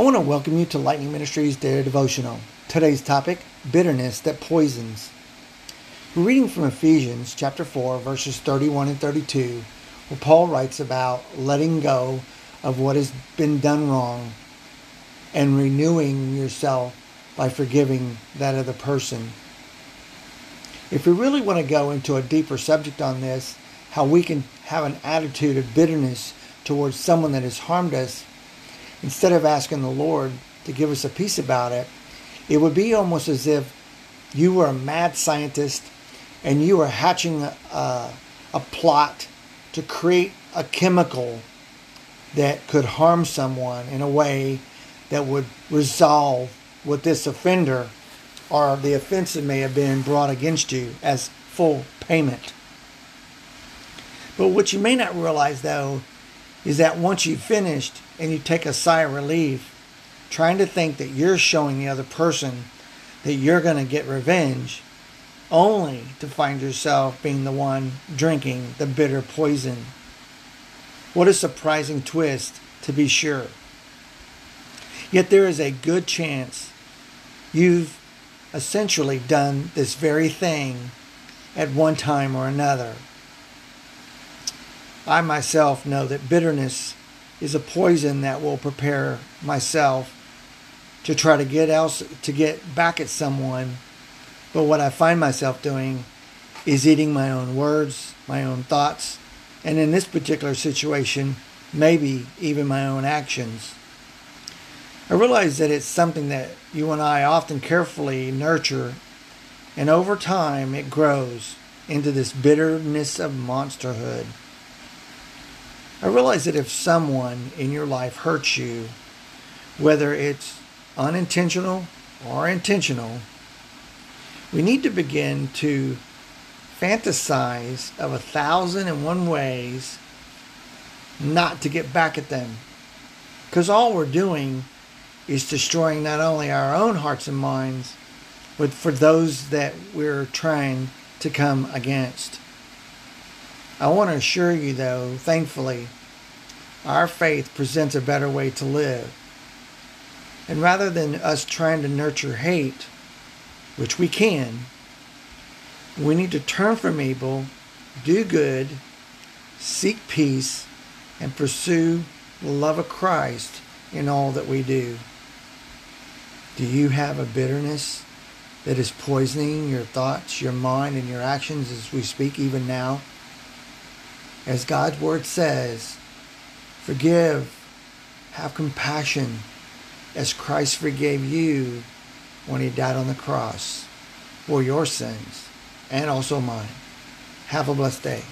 I want to welcome you to Lightning Ministries Daily Devotional. Today's topic bitterness that poisons. We're reading from Ephesians chapter 4, verses 31 and 32, where Paul writes about letting go of what has been done wrong and renewing yourself by forgiving that other person. If we really want to go into a deeper subject on this, how we can have an attitude of bitterness towards someone that has harmed us, instead of asking the Lord to give us a peace about it, it would be almost as if you were a mad scientist and you were hatching a, a plot to create a chemical that could harm someone in a way that would resolve what this offender or the offense that may have been brought against you as full payment. But what you may not realize, though, is that once you've finished and you take a sigh of relief, trying to think that you're showing the other person that you're going to get revenge, only to find yourself being the one drinking the bitter poison. What a surprising twist, to be sure. Yet there is a good chance you've essentially done this very thing at one time or another. I myself know that bitterness is a poison that will prepare myself to try to get else to get back at someone. But what I find myself doing is eating my own words, my own thoughts, and in this particular situation, maybe even my own actions. I realize that it's something that you and I often carefully nurture, and over time it grows into this bitterness of monsterhood. I realize that if someone in your life hurts you, whether it's unintentional or intentional, we need to begin to fantasize of a thousand and one ways not to get back at them. Because all we're doing is destroying not only our own hearts and minds, but for those that we're trying to come against. I want to assure you, though, thankfully, our faith presents a better way to live. And rather than us trying to nurture hate, which we can, we need to turn from evil, do good, seek peace, and pursue the love of Christ in all that we do. Do you have a bitterness that is poisoning your thoughts, your mind, and your actions as we speak even now? As God's Word says, forgive, have compassion, as Christ forgave you when He died on the cross for your sins and also mine. Have a blessed day.